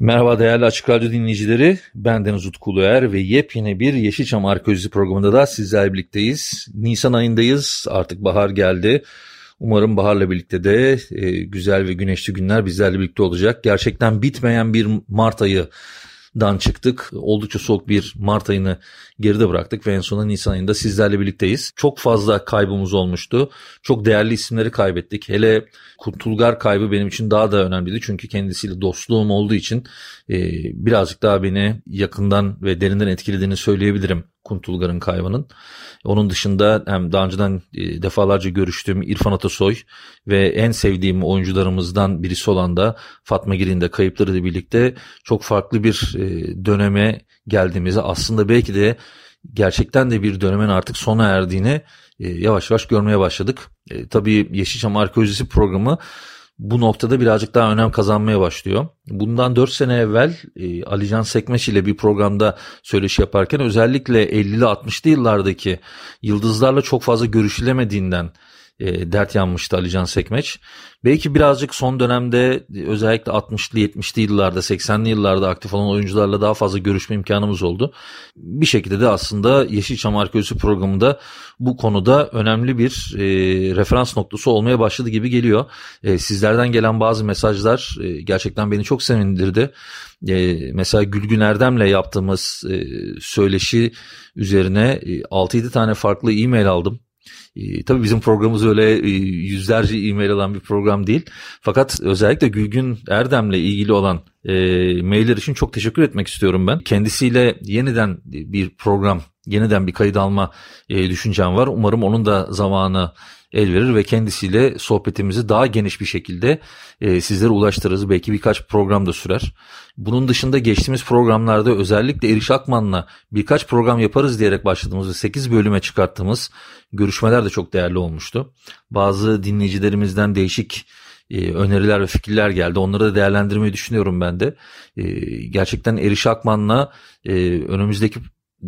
Merhaba değerli Açık Radyo dinleyicileri. Ben Deniz Utku Uluer ve yepyeni bir Yeşilçam Arkeolojisi programında da sizlerle birlikteyiz. Nisan ayındayız. Artık bahar geldi. Umarım baharla birlikte de e, güzel ve güneşli günler bizlerle birlikte olacak. Gerçekten bitmeyen bir Mart ayı dan çıktık. Oldukça soğuk bir Mart ayını geride bıraktık ve en sonunda Nisan ayında sizlerle birlikteyiz. Çok fazla kaybımız olmuştu. Çok değerli isimleri kaybettik. Hele Kurtulgar kaybı benim için daha da önemliydi. Çünkü kendisiyle dostluğum olduğu için e, birazcık daha beni yakından ve derinden etkilediğini söyleyebilirim Kuntulgar'ın kaybının. Onun dışında hem daha önceden e, defalarca görüştüğüm İrfan Atasoy ve en sevdiğim oyuncularımızdan birisi olan da Fatma Girin de kayıpları ile birlikte çok farklı bir e, döneme geldiğimizi aslında belki de gerçekten de bir dönemin artık sona erdiğini e, yavaş yavaş görmeye başladık. Tabii Yeşilçam Arkeolojisi programı bu noktada birazcık daha önem kazanmaya başlıyor. Bundan 4 sene evvel e, Alican Sekmeş ile bir programda söyleşi yaparken özellikle 50'li 60'lı yıllardaki yıldızlarla çok fazla görüşülemediğinden e, dert yanmıştı Alican Sekmeç. Belki birazcık son dönemde özellikle 60'lı 70'li yıllarda 80'li yıllarda aktif olan oyuncularla daha fazla görüşme imkanımız oldu. Bir şekilde de aslında Yeşilçam Arkeolojisi programında bu konuda önemli bir e, referans noktası olmaya başladı gibi geliyor. E, sizlerden gelen bazı mesajlar e, gerçekten beni çok sevindirdi. E, mesela Gülgün Erdem'le yaptığımız e, söyleşi üzerine e, 6-7 tane farklı e-mail aldım. E, tabii bizim programımız öyle e, yüzlerce e-mail alan bir program değil. Fakat özellikle Gülgün Erdem'le ilgili olan e, mailler için çok teşekkür etmek istiyorum ben. Kendisiyle yeniden bir program, yeniden bir kayıt alma e, düşüncem var. Umarım onun da zamanı el verir ve kendisiyle sohbetimizi daha geniş bir şekilde e, sizlere ulaştırırız. Belki birkaç program da sürer. Bunun dışında geçtiğimiz programlarda özellikle Eriş Akman'la birkaç program yaparız diyerek başladığımız ve 8 bölüme çıkarttığımız görüşmeler de çok değerli olmuştu. Bazı dinleyicilerimizden değişik e, öneriler ve fikirler geldi. Onları da değerlendirmeyi düşünüyorum ben de. E, gerçekten Eriş Akman'la e, önümüzdeki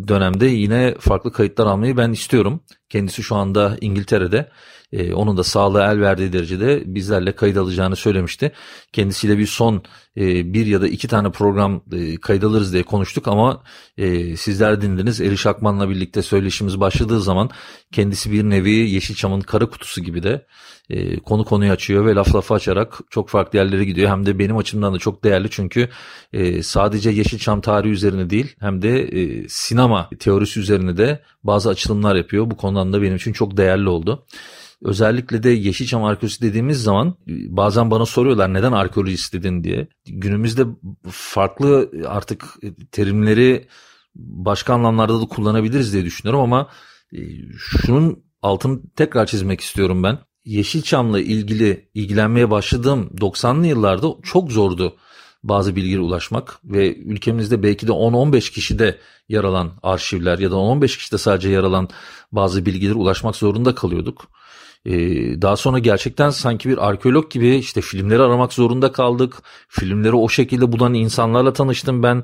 dönemde yine farklı kayıtlar almayı ben istiyorum. Kendisi şu anda İngiltere'de. Ee, onun da sağlığı el verdiği derecede bizlerle kayıt alacağını söylemişti. Kendisiyle bir son e, bir ya da iki tane program e, kayıt alırız diye konuştuk ama e, sizler dinlediniz. Eriş Akman'la birlikte söyleşimiz başladığı zaman kendisi bir nevi Yeşilçam'ın kara kutusu gibi de e, konu konuyu açıyor ve laf lafı açarak çok farklı yerlere gidiyor. Hem de benim açımdan da çok değerli çünkü e, sadece Yeşilçam tarihi üzerine değil hem de e, sinema teorisi üzerine de bazı açılımlar yapıyor. Bu konudan da benim için çok değerli oldu. Özellikle de Yeşilçam arkeolojisi dediğimiz zaman bazen bana soruyorlar neden arkeoloji istedin diye. Günümüzde farklı artık terimleri başka anlamlarda da kullanabiliriz diye düşünüyorum ama e, şunun altını tekrar çizmek istiyorum ben. Yeşilçam'la ilgili ilgilenmeye başladığım 90'lı yıllarda çok zordu bazı bilgiye ulaşmak ve ülkemizde belki de 10-15 kişide yer alan arşivler ya da 10-15 kişide sadece yer alan bazı bilgileri ulaşmak zorunda kalıyorduk. Ee, daha sonra gerçekten sanki bir arkeolog gibi işte filmleri aramak zorunda kaldık. Filmleri o şekilde bulan insanlarla tanıştım ben.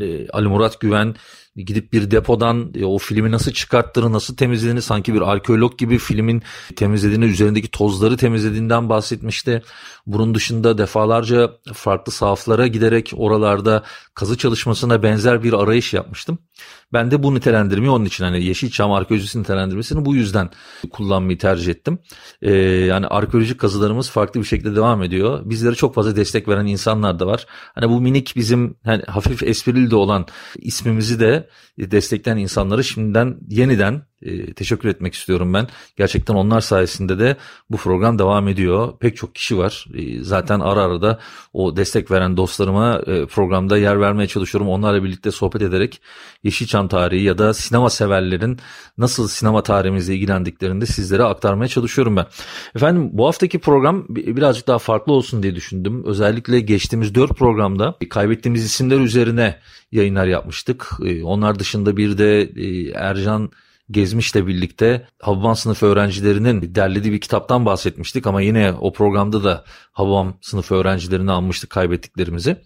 Ee, Ali Murat Güven gidip bir depodan e, o filmi nasıl çıkarttığını, nasıl temizlediğini sanki bir arkeolog gibi filmin temizlediğini, üzerindeki tozları temizlediğinden bahsetmişti. Bunun dışında defalarca farklı sahaflara giderek oralarda kazı çalışmasına benzer bir arayış yapmıştım. Ben de bu nitelendirmeyi onun için hani Yeşilçam arkeolojisi nitelendirmesini bu yüzden kullanmayı tercih ettim. Ee, yani arkeolojik kazılarımız farklı bir şekilde devam ediyor. Bizlere çok fazla destek veren insanlar da var. Hani bu minik bizim hani hafif esprili de olan ismimizi de destekleyen insanları şimdiden yeniden e, teşekkür etmek istiyorum ben. Gerçekten onlar sayesinde de bu program devam ediyor. Pek çok kişi var. E, zaten ara ara da o destek veren dostlarıma e, programda yer vermeye çalışıyorum. Onlarla birlikte sohbet ederek Yeşilçam tarihi ya da sinema severlerin nasıl sinema tarihimizle ilgilendiklerini de sizlere aktarmaya çalışıyorum ben. Efendim bu haftaki program birazcık daha farklı olsun diye düşündüm. Özellikle geçtiğimiz dört programda kaybettiğimiz isimler üzerine yayınlar yapmıştık. E, onlar dışında bir de e, Ercan Gezmiş'le birlikte Hababam sınıfı öğrencilerinin derlediği bir kitaptan bahsetmiştik ama yine o programda da Hababam sınıfı öğrencilerini almıştık kaybettiklerimizi.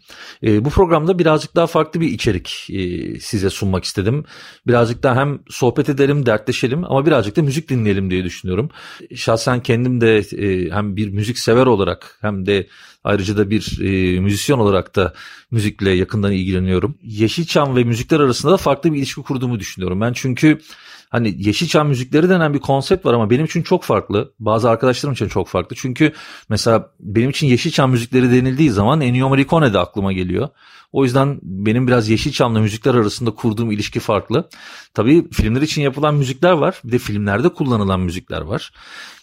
E, bu programda birazcık daha farklı bir içerik e, size sunmak istedim. Birazcık daha hem sohbet edelim, dertleşelim ama birazcık da müzik dinleyelim diye düşünüyorum. Şahsen kendim de e, hem bir müzik sever olarak hem de Ayrıca da bir e, müzisyen olarak da müzikle yakından ilgileniyorum. Yeşilçam ve müzikler arasında da farklı bir ilişki kurduğumu düşünüyorum. Ben çünkü hani Yeşilçam müzikleri denen bir konsept var ama benim için çok farklı. Bazı arkadaşlarım için çok farklı. Çünkü mesela benim için Yeşilçam müzikleri denildiği zaman Ennio Morricone de aklıma geliyor. O yüzden benim biraz Yeşilçam'la müzikler arasında kurduğum ilişki farklı. Tabii filmler için yapılan müzikler var. Bir de filmlerde kullanılan müzikler var.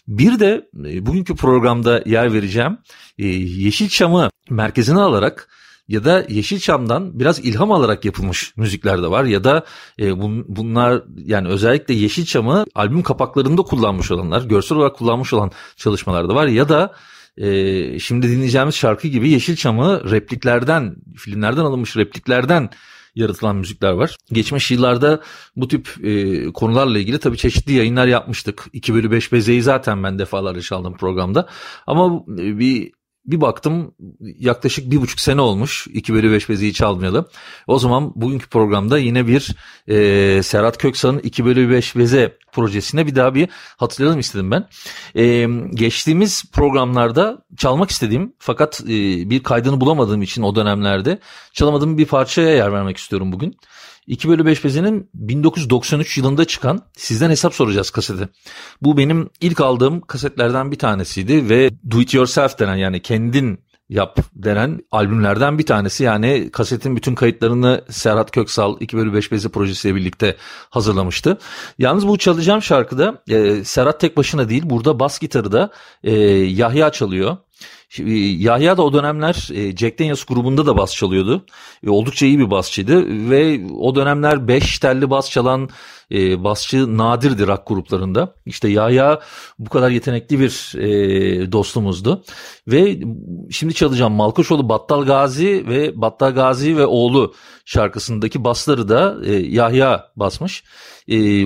Bir de e, bugünkü programda yer vereceğim e, Yeşilçam'ı merkezine alarak ya da Yeşilçam'dan biraz ilham alarak yapılmış müzikler de var ya da e, bun, bunlar yani özellikle Yeşilçam'ı albüm kapaklarında kullanmış olanlar, görsel olarak kullanmış olan çalışmalar da var ya da e, şimdi dinleyeceğimiz şarkı gibi Yeşilçam'ı repliklerden, filmlerden alınmış repliklerden yaratılan müzikler var. Geçmiş yıllarda bu tip e, konularla ilgili tabii çeşitli yayınlar yapmıştık. 2 bölü 5 bezeyi zaten ben defalarca çaldım programda. Ama e, bir bir baktım yaklaşık bir buçuk sene olmuş 2 bölü 5 beziyi çalmayalı. O zaman bugünkü programda yine bir e, Serhat Köksal'ın 2 bölü 5 beze projesine bir daha bir hatırlayalım istedim ben. E, geçtiğimiz programlarda çalmak istediğim fakat e, bir kaydını bulamadığım için o dönemlerde çalamadığım bir parçaya yer vermek istiyorum bugün. 2 bölü 5 bezinin 1993 yılında çıkan Sizden Hesap Soracağız kaseti. Bu benim ilk aldığım kasetlerden bir tanesiydi ve Do It Yourself denen yani kendin yap denen albümlerden bir tanesi. Yani kasetin bütün kayıtlarını Serhat Köksal 2 bölü 5 bezi projesiyle birlikte hazırlamıştı. Yalnız bu çalacağım şarkıda e, Serhat tek başına değil burada bas gitarı da e, Yahya çalıyor. E, Yahya da o dönemler e, Jack Daniels grubunda da bas çalıyordu. E, oldukça iyi bir basçıydı ve o dönemler 5 telli bas çalan basçı nadirdi rock gruplarında. İşte Yahya bu kadar yetenekli bir dostumuzdu. Ve şimdi çalacağım Malkoçoğlu Battal Gazi ve Battal Gazi ve oğlu şarkısındaki basları da Yahya basmış.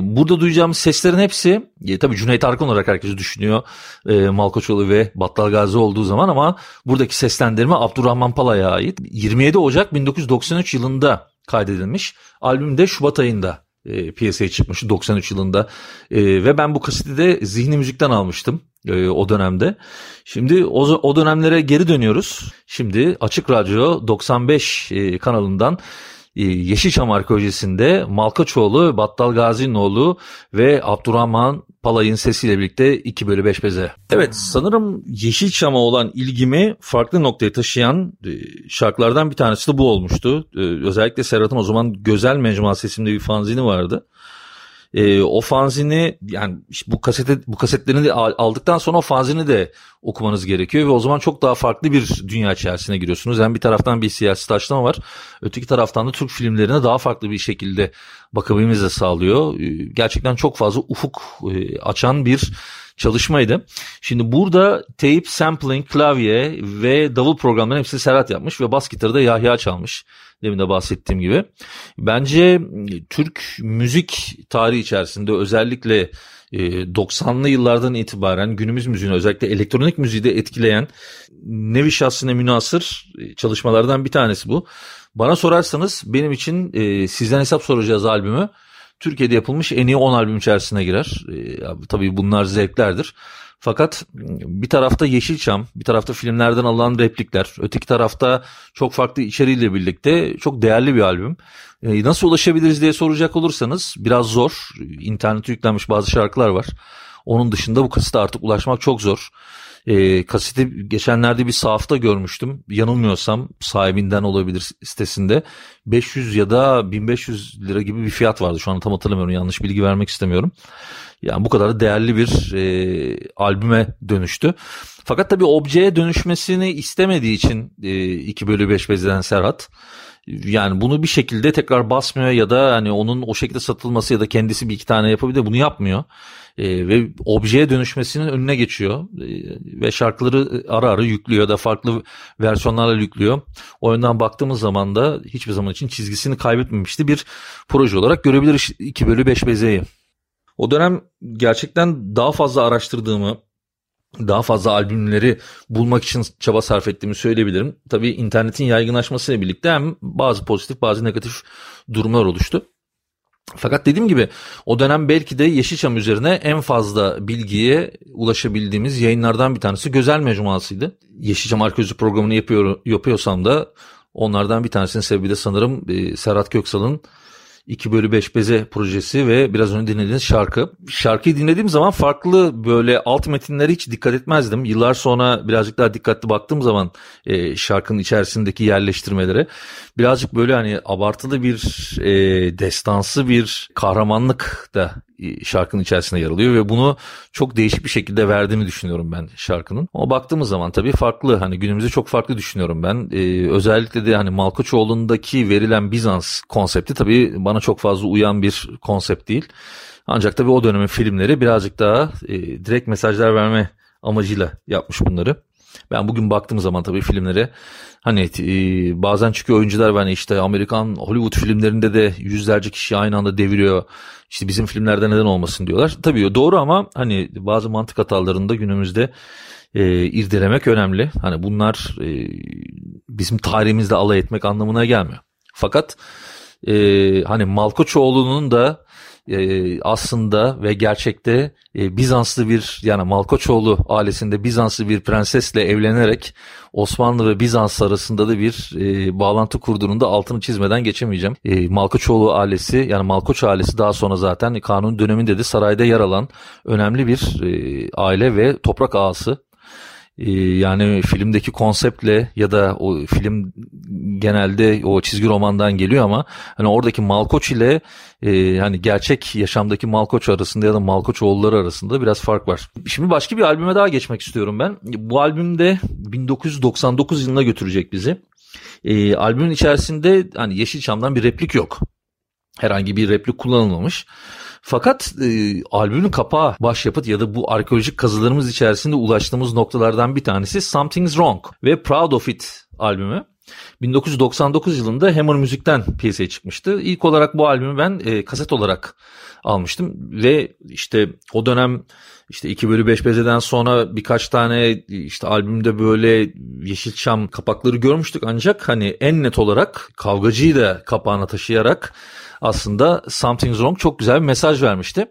burada duyacağımız seslerin hepsi e, tabii Cüneyt Arkın olarak herkes düşünüyor e, Malkoçoğlu ve Battal Gazi olduğu zaman ama buradaki seslendirme Abdurrahman Pala'ya ait. 27 Ocak 1993 yılında kaydedilmiş. Albüm de Şubat ayında e, piyasaya çıkmış 93 yılında e, ve ben bu kaseti de Zihni Müzik'ten almıştım e, o dönemde. Şimdi o, o dönemlere geri dönüyoruz. Şimdi Açık Radyo 95 e, kanalından Yeşilçam arkeolojisinde Malkaçoğlu, Battal Gazi'nin oğlu ve Abdurrahman Palay'ın sesiyle birlikte 2 bölü 5 beze. Evet sanırım Yeşilçam'a olan ilgimi farklı noktaya taşıyan e, şarkılardan bir tanesi de bu olmuştu. E, özellikle Serhat'ın o zaman Gözel Mecmuası isimli bir fanzini vardı e, o fanzini yani bu kasete bu kasetlerini de aldıktan sonra o fanzini de okumanız gerekiyor ve o zaman çok daha farklı bir dünya içerisine giriyorsunuz. Hem bir taraftan bir siyasi taşlama var. Öteki taraftan da Türk filmlerine daha farklı bir şekilde bakabilmemizi de sağlıyor. Ee, gerçekten çok fazla ufuk e, açan bir çalışmaydı. Şimdi burada tape, sampling, klavye ve davul programlarının hepsini Serhat yapmış ve bas gitarı da Yahya çalmış. Demin de bahsettiğim gibi. Bence e, Türk müzik tarihi içerisinde özellikle 90'lı e, yıllardan itibaren günümüz müziğini özellikle elektronik müziği de etkileyen nevi şahsına münasır e, çalışmalardan bir tanesi bu. Bana sorarsanız benim için sizden hesap soracağız albümü Türkiye'de yapılmış en iyi 10 albüm içerisine girer. E, tabii bunlar zevklerdir. Fakat bir tarafta Yeşilçam, bir tarafta filmlerden alınan replikler, öteki tarafta çok farklı içeriğiyle birlikte çok değerli bir albüm. E, nasıl ulaşabiliriz diye soracak olursanız biraz zor. İnternete yüklenmiş bazı şarkılar var. Onun dışında bu kasete artık ulaşmak çok zor. E, kaseti geçenlerde bir sahafta görmüştüm. Yanılmıyorsam sahibinden olabilir sitesinde. 500 ya da 1500 lira gibi bir fiyat vardı. Şu an tam hatırlamıyorum. Yanlış bilgi vermek istemiyorum. Yani bu kadar değerli bir e, albüme dönüştü. Fakat tabii objeye dönüşmesini istemediği için e, 2 bölü 5 bezeden Serhat yani bunu bir şekilde tekrar basmıyor ya da hani onun o şekilde satılması ya da kendisi bir iki tane yapabilir bunu yapmıyor. E, ve objeye dönüşmesinin önüne geçiyor e, ve şarkıları ara ara yüklüyor da farklı versiyonlarla yüklüyor. O yönden baktığımız zaman da hiçbir zaman için çizgisini kaybetmemişti bir proje olarak görebiliriz 2 bölü 5 bezeyi. O dönem gerçekten daha fazla araştırdığımı, daha fazla albümleri bulmak için çaba sarf ettiğimi söyleyebilirim. Tabii internetin yaygınlaşmasıyla birlikte hem bazı pozitif bazı negatif durumlar oluştu. Fakat dediğim gibi o dönem belki de Yeşilçam üzerine en fazla bilgiye ulaşabildiğimiz yayınlardan bir tanesi Gözel Mecmuası'ydı. Yeşilçam Arkeoloji programını yapıyor, yapıyorsam da onlardan bir tanesinin sebebi de sanırım e, Serhat Köksal'ın 2 bölü 5 beze projesi ve biraz önce dinlediğiniz şarkı. Şarkıyı dinlediğim zaman farklı böyle alt metinlere hiç dikkat etmezdim. Yıllar sonra birazcık daha dikkatli baktığım zaman e, şarkının içerisindeki yerleştirmelere birazcık böyle hani abartılı bir e, destansı bir kahramanlık da şarkının içerisinde yer alıyor ve bunu çok değişik bir şekilde verdiğini düşünüyorum ben şarkının. Ama baktığımız zaman tabii farklı hani günümüzde çok farklı düşünüyorum ben. Ee, özellikle de hani Malkoçoğlu'ndaki verilen Bizans konsepti tabii bana çok fazla uyan bir konsept değil. Ancak tabii o dönemin filmleri birazcık daha e, direkt mesajlar verme amacıyla yapmış bunları. Ben bugün baktığım zaman tabii filmlere hani e, bazen çıkıyor oyuncular hani işte Amerikan Hollywood filmlerinde de yüzlerce kişi aynı anda deviriyor. İşte bizim filmlerde neden olmasın diyorlar. Tabii doğru ama hani bazı mantık hatalarında günümüzde e, irdelemek önemli. Hani bunlar e, bizim tarihimizde alay etmek anlamına gelmiyor. Fakat e, hani Malkoçoğlu'nun da e, aslında ve gerçekte e, Bizanslı bir yani Malkoçoğlu ailesinde Bizanslı bir prensesle evlenerek Osmanlı ve Bizans arasında da bir e, bağlantı kurduğunun da altını çizmeden geçemeyeceğim. E, Malkoçoğlu ailesi yani Malkoç ailesi daha sonra zaten kanun döneminde de sarayda yer alan önemli bir e, aile ve toprak ağası yani filmdeki konseptle ya da o film genelde o çizgi romandan geliyor ama hani oradaki Malkoç ile e, hani gerçek yaşamdaki Malkoç arasında ya da Malkoç oğulları arasında biraz fark var. Şimdi başka bir albüme daha geçmek istiyorum ben. Bu albümde 1999 yılına götürecek bizi. E, albümün içerisinde hani Yeşilçam'dan bir replik yok. Herhangi bir replik kullanılmamış. Fakat e, albümün kapağı başyapıt ya da bu arkeolojik kazılarımız içerisinde ulaştığımız noktalardan bir tanesi Something's Wrong ve Proud of It albümü. 1999 yılında Hammer Müzik'ten piyasaya çıkmıştı. İlk olarak bu albümü ben e, kaset olarak almıştım ve işte o dönem işte 2 bölü 5 bezeden sonra birkaç tane işte albümde böyle Yeşilçam kapakları görmüştük ancak hani en net olarak kavgacıyı da kapağına taşıyarak aslında Something's Wrong çok güzel bir mesaj vermişti.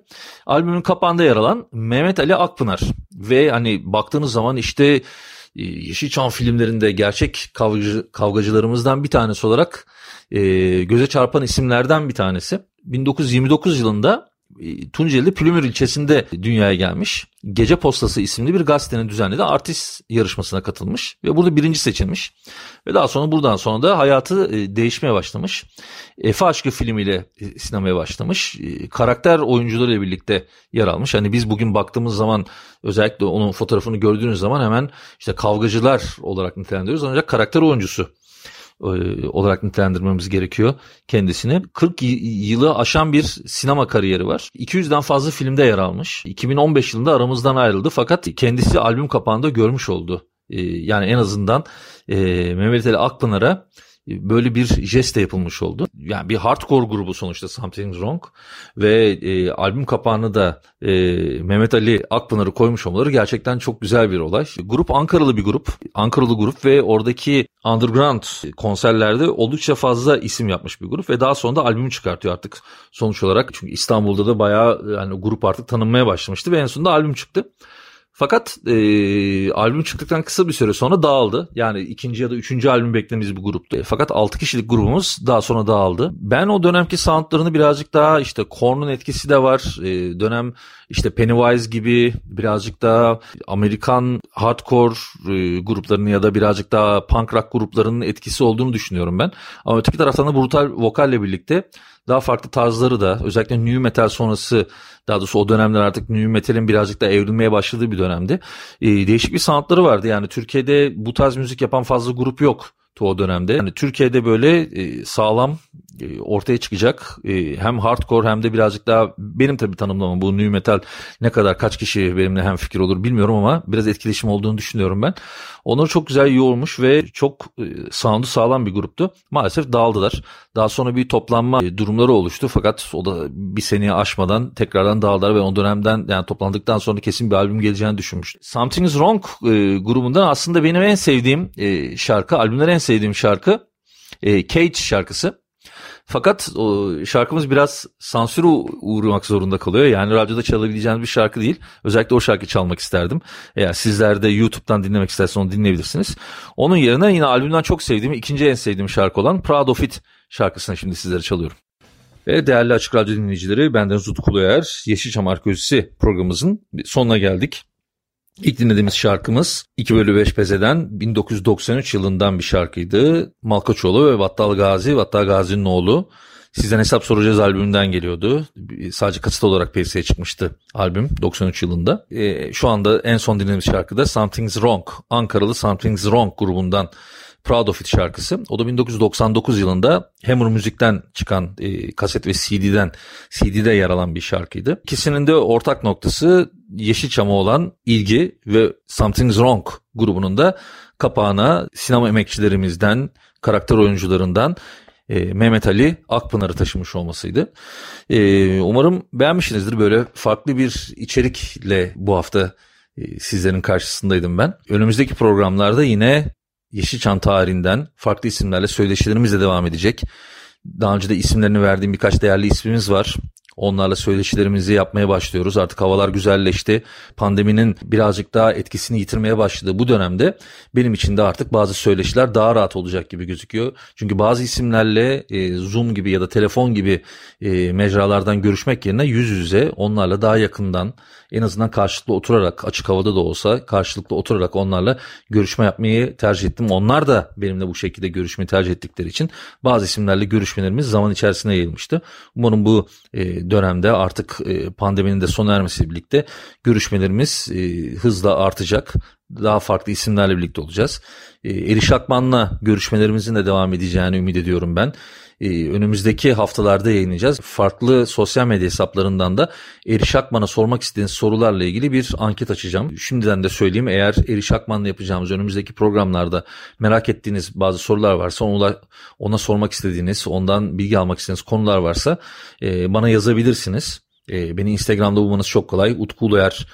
Albümün kapağında yer alan Mehmet Ali Akpınar ve hani baktığınız zaman işte e, Yeşilçam filmlerinde gerçek kavgacı, kavgacılarımızdan bir tanesi olarak e, göze çarpan isimlerden bir tanesi. 1929 yılında Tunceli'de Plümür ilçesinde dünyaya gelmiş. Gece Postası isimli bir gazetenin düzenlediği artist yarışmasına katılmış ve burada birinci seçilmiş. Ve daha sonra buradan sonra da hayatı e, değişmeye başlamış. Efe Aşkı filmiyle e, sinemaya başlamış. Karakter oyuncularıyla birlikte yer almış. Hani biz bugün baktığımız zaman özellikle onun fotoğrafını gördüğünüz zaman hemen işte kavgacılar olarak nitelendiriyoruz. Ancak karakter oyuncusu e, olarak nitelendirmemiz gerekiyor kendisini. 40 yılı aşan bir sinema kariyeri var. 200'den fazla filmde yer almış. 2015 yılında aramızdan ayrıldı fakat kendisi albüm kapağında görmüş oldu. E, yani en azından e, Mehmet Ali Akpınar'a böyle bir jest de yapılmış oldu. Yani bir hardcore grubu sonuçta Something's Wrong ve e, albüm kapağını da e, Mehmet Ali Akpınar'ı koymuş olmaları gerçekten çok güzel bir olay. Grup Ankaralı bir grup. Ankaralı grup ve oradaki underground konserlerde oldukça fazla isim yapmış bir grup ve daha sonra da albümü çıkartıyor artık sonuç olarak. Çünkü İstanbul'da da bayağı yani grup artık tanınmaya başlamıştı ve en sonunda albüm çıktı. Fakat e, albüm çıktıktan kısa bir süre sonra dağıldı. Yani ikinci ya da üçüncü albüm beklediğimiz bir gruptu. Fakat 6 kişilik grubumuz daha sonra dağıldı. Ben o dönemki soundlarını birazcık daha işte Korn'un etkisi de var. E, dönem işte Pennywise gibi birazcık daha Amerikan hardcore e, gruplarının ya da birazcık daha punk rock gruplarının etkisi olduğunu düşünüyorum ben. Ama öteki taraftan da brutal vokalle birlikte daha farklı tarzları da özellikle new metal sonrası daha doğrusu o dönemler artık new metal'in birazcık da evrilmeye başladığı bir dönemdi. E, değişik bir sanatları vardı yani Türkiye'de bu tarz müzik yapan fazla grup yok o dönemde. Yani Türkiye'de böyle e, sağlam e, ortaya çıkacak e, hem hardcore hem de birazcık daha benim tabii tanımlamam bu new metal ne kadar kaç kişi benimle hem fikir olur bilmiyorum ama biraz etkileşim olduğunu düşünüyorum ben. Onları çok güzel yoğurmuş ve çok e, sound'u sağlam bir gruptu. Maalesef dağıldılar. Daha sonra bir toplanma durumları oluştu fakat o da bir seneye aşmadan tekrardan dağıldılar ve o dönemden yani toplandıktan sonra kesin bir albüm geleceğini düşünmüştüm. Something's Wrong e, grubundan aslında benim en sevdiğim e, şarkı, albümler en sevdiğim şarkı e, Cage şarkısı. Fakat o şarkımız biraz sansüre uğramak zorunda kalıyor. Yani radyoda çalabileceğiniz bir şarkı değil. Özellikle o şarkı çalmak isterdim. Eğer sizler de YouTube'dan dinlemek isterseniz onu dinleyebilirsiniz. Onun yerine yine albümden çok sevdiğim, ikinci en sevdiğim şarkı olan Proud of It şarkısını şimdi sizlere çalıyorum. Ve değerli Açık Radyo dinleyicileri benden Zut Kuluyer, Yeşilçam Arkeolojisi programımızın sonuna geldik. İlk dinlediğimiz şarkımız 2 bölü 5 Peze'den 1993 yılından bir şarkıydı. Malkaçoğlu ve Battal Gazi, Battal Gazi'nin oğlu. Sizden hesap soracağız albümünden geliyordu. Sadece kaset olarak piyasaya çıkmıştı albüm 93 yılında. E, şu anda en son dinlediğimiz şarkı da Something's Wrong. Ankaralı Something's Wrong grubundan Proud of It şarkısı. O da 1999 yılında Hammer Müzik'ten çıkan e, kaset ve CD'den CD'de yer alan bir şarkıydı. İkisinin de ortak noktası Yeşilçam'a olan ilgi ve Something's Wrong grubunun da kapağına sinema emekçilerimizden, karakter oyuncularından e, Mehmet Ali Akpınar'ı taşımış olmasıydı. E, umarım beğenmişsinizdir. Böyle farklı bir içerikle bu hafta e, sizlerin karşısındaydım ben. Önümüzdeki programlarda yine Yeşilçam tarihinden farklı isimlerle söyleşilerimiz devam edecek. Daha önce de isimlerini verdiğim birkaç değerli ismimiz var. Onlarla söyleşilerimizi yapmaya başlıyoruz. Artık havalar güzelleşti. Pandeminin birazcık daha etkisini yitirmeye başladığı bu dönemde benim için de artık bazı söyleşiler daha rahat olacak gibi gözüküyor. Çünkü bazı isimlerle e, Zoom gibi ya da telefon gibi e, mecralardan görüşmek yerine yüz yüze onlarla daha yakından en azından karşılıklı oturarak açık havada da olsa karşılıklı oturarak onlarla görüşme yapmayı tercih ettim. Onlar da benimle bu şekilde görüşmeyi tercih ettikleri için bazı isimlerle görüşmelerimiz zaman içerisinde yayılmıştı. Umarım bu e, dönemde artık e, pandeminin de sona ermesiyle birlikte görüşmelerimiz e, hızla artacak. Daha farklı isimlerle birlikte olacağız. Eriş Akman'la görüşmelerimizin de devam edeceğini ümit ediyorum ben. Ee, önümüzdeki haftalarda yayınlayacağız. Farklı sosyal medya hesaplarından da Eriş Akman'a sormak istediğiniz sorularla ilgili bir anket açacağım. Şimdiden de söyleyeyim eğer Eriş Akman'la yapacağımız önümüzdeki programlarda merak ettiğiniz bazı sorular varsa ona, ona sormak istediğiniz, ondan bilgi almak istediğiniz konular varsa e, bana yazabilirsiniz. E, beni Instagram'da bulmanız çok kolay. Utku Uluyer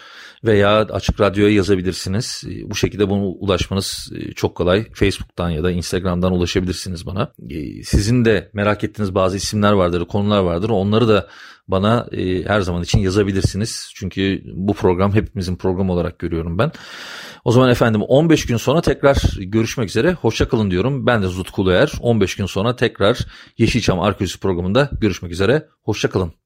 veya Açık Radyo'ya yazabilirsiniz. Ee, bu şekilde bunu ulaşmanız e, çok kolay. Facebook'tan ya da Instagram'dan ulaşabilirsiniz bana. Ee, sizin de merak ettiğiniz bazı isimler vardır, konular vardır. Onları da bana e, her zaman için yazabilirsiniz. Çünkü bu program hepimizin programı olarak görüyorum ben. O zaman efendim 15 gün sonra tekrar görüşmek üzere. Hoşçakalın diyorum. Ben de Zut Kuluer. 15 gün sonra tekrar Yeşilçam Arkeolojisi programında görüşmek üzere. Hoşçakalın.